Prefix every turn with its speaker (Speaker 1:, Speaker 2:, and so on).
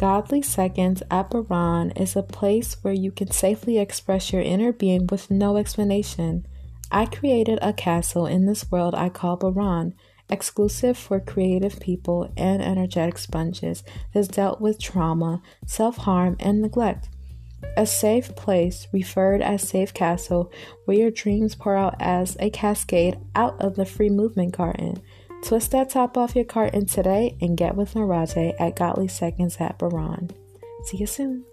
Speaker 1: Godly Seconds at B'araaun is a place where you can safely express your inner being with no explanation. I created a castle in this world I call B'araaun, exclusive for creative people and energetic sponges that's dealt with trauma, self harm, and neglect. A safe place, referred as Safe Castle, where your dreams pour out as a cascade out of the free movement carton. Twist that top off your carton today and get with MaRahje at Godly Seconds at B'araaun. See you soon.